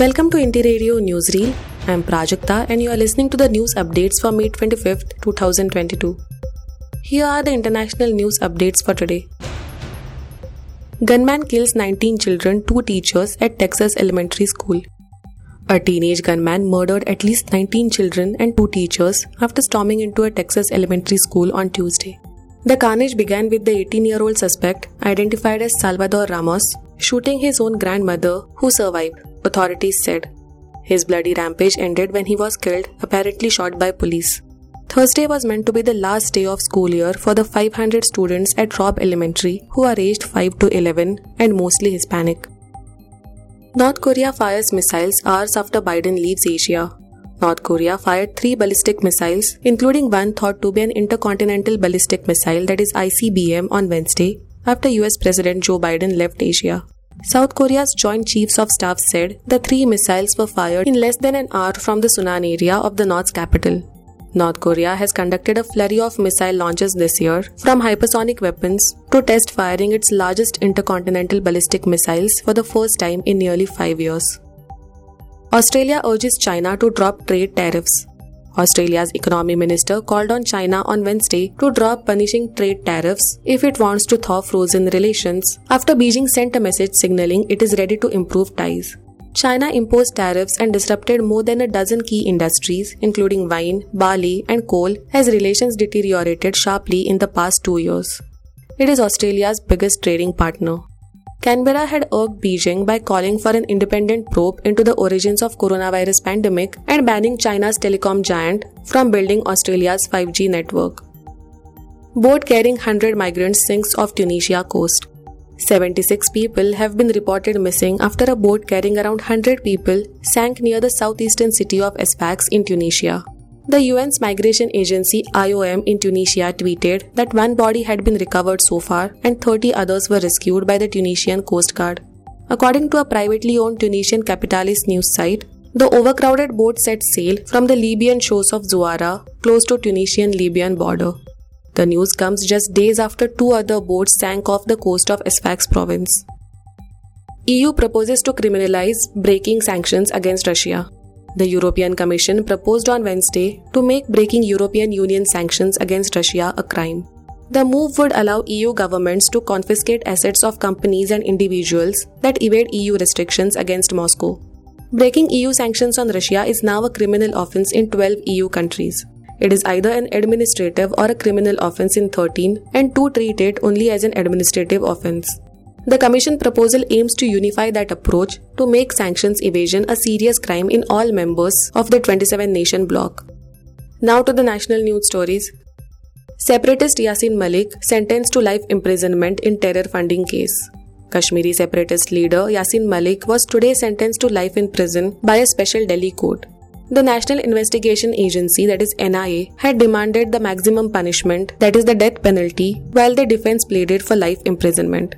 Welcome to Indie Radio Newsreel. I'm Prajakta and you are listening to the news updates for May 25th, 2022. Here are the international news updates for today. Gunman kills 19 children, 2 teachers at Texas elementary school. A teenage gunman murdered at least 19 children and 2 teachers after storming into a Texas elementary school on Tuesday. The carnage began with the 18 year old suspect, identified as Salvador Ramos, shooting his own grandmother, who survived, authorities said. His bloody rampage ended when he was killed, apparently shot by police. Thursday was meant to be the last day of school year for the 500 students at Robb Elementary who are aged 5 to 11 and mostly Hispanic. North Korea fires missiles hours after Biden leaves Asia. North Korea fired three ballistic missiles, including one thought to be an intercontinental ballistic missile that is ICBM on Wednesday, after US President Joe Biden left Asia. South Korea's Joint Chiefs of Staff said the three missiles were fired in less than an hour from the Sunan area of the North's capital. North Korea has conducted a flurry of missile launches this year from hypersonic weapons to test firing its largest intercontinental ballistic missiles for the first time in nearly five years. Australia urges China to drop trade tariffs. Australia's economy minister called on China on Wednesday to drop punishing trade tariffs if it wants to thaw frozen relations after Beijing sent a message signaling it is ready to improve ties. China imposed tariffs and disrupted more than a dozen key industries, including wine, barley, and coal, as relations deteriorated sharply in the past two years. It is Australia's biggest trading partner. Canberra had irked Beijing by calling for an independent probe into the origins of coronavirus pandemic and banning China's telecom giant from building Australia's 5G network. Boat carrying 100 migrants sinks off Tunisia coast. 76 people have been reported missing after a boat carrying around 100 people sank near the southeastern city of Sfax in Tunisia. The UN's migration agency IOM in Tunisia tweeted that one body had been recovered so far and 30 others were rescued by the Tunisian Coast Guard. According to a privately owned Tunisian Kapitalis news site, the overcrowded boat set sail from the Libyan shores of Zuara, close to Tunisian Libyan border. The news comes just days after two other boats sank off the coast of Sfax province. EU proposes to criminalize breaking sanctions against Russia. The European Commission proposed on Wednesday to make breaking European Union sanctions against Russia a crime. The move would allow EU governments to confiscate assets of companies and individuals that evade EU restrictions against Moscow. Breaking EU sanctions on Russia is now a criminal offense in 12 EU countries. It is either an administrative or a criminal offense in 13, and two treat it only as an administrative offense. The Commission proposal aims to unify that approach to make sanctions evasion a serious crime in all members of the 27 nation bloc. Now to the national news stories. Separatist Yasin Malik sentenced to life imprisonment in terror funding case. Kashmiri separatist leader Yasin Malik was today sentenced to life in prison by a special Delhi court. The National Investigation Agency, that is NIA, had demanded the maximum punishment, that is the death penalty, while the defense pleaded for life imprisonment.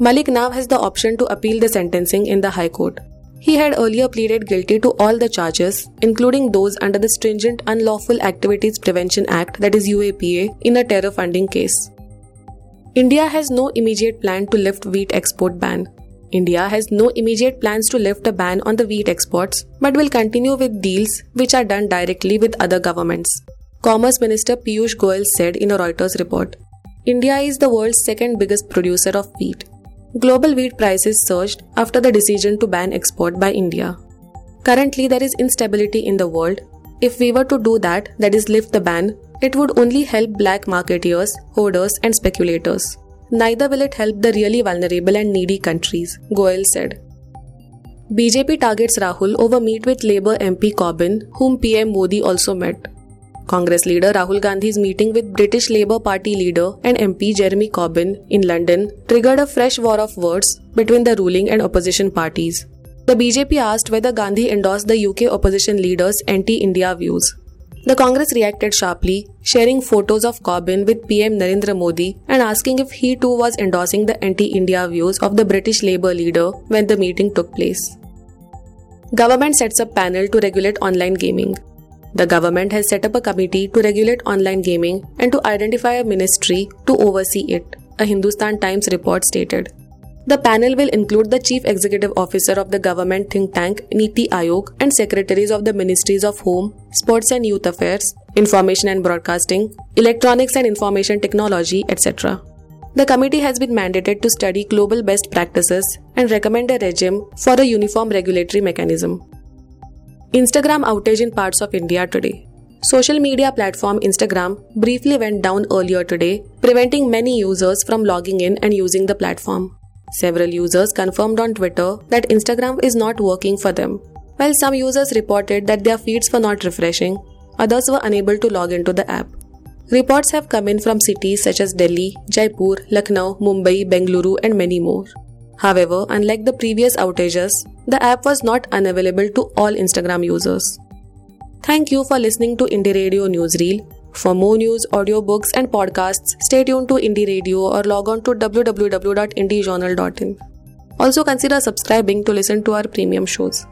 Malik now has the option to appeal the sentencing in the High Court. He had earlier pleaded guilty to all the charges, including those under the stringent Unlawful Activities Prevention Act, that is UAPA, in a terror funding case. India has no immediate plan to lift wheat export ban. India has no immediate plans to lift a ban on the wheat exports, but will continue with deals which are done directly with other governments. Commerce Minister Piyush Goyal said in a Reuters report India is the world's second biggest producer of wheat. Global wheat prices surged after the decision to ban export by India. Currently, there is instability in the world. If we were to do that, that is, lift the ban, it would only help black marketeers, hoarders, and speculators. Neither will it help the really vulnerable and needy countries, Goyal said. BJP targets Rahul over meet with Labour MP Corbyn, whom PM Modi also met. Congress leader Rahul Gandhi's meeting with British Labour Party leader and MP Jeremy Corbyn in London triggered a fresh war of words between the ruling and opposition parties. The BJP asked whether Gandhi endorsed the UK opposition leader's anti India views. The Congress reacted sharply, sharing photos of Corbyn with PM Narendra Modi and asking if he too was endorsing the anti India views of the British Labour leader when the meeting took place. Government sets up panel to regulate online gaming. The government has set up a committee to regulate online gaming and to identify a ministry to oversee it, a Hindustan Times report stated. The panel will include the Chief Executive Officer of the government think tank Niti Aayog and secretaries of the Ministries of Home, Sports and Youth Affairs, Information and Broadcasting, Electronics and Information Technology, etc. The committee has been mandated to study global best practices and recommend a regime for a uniform regulatory mechanism. Instagram outage in parts of India today. Social media platform Instagram briefly went down earlier today, preventing many users from logging in and using the platform. Several users confirmed on Twitter that Instagram is not working for them. While some users reported that their feeds were not refreshing, others were unable to log into the app. Reports have come in from cities such as Delhi, Jaipur, Lucknow, Mumbai, Bengaluru, and many more. However, unlike the previous outages, the app was not unavailable to all Instagram users. Thank you for listening to Indie Radio Newsreel. For more news, audiobooks, and podcasts, stay tuned to Indie Radio or log on to www.indiejournal.in. Also consider subscribing to listen to our premium shows.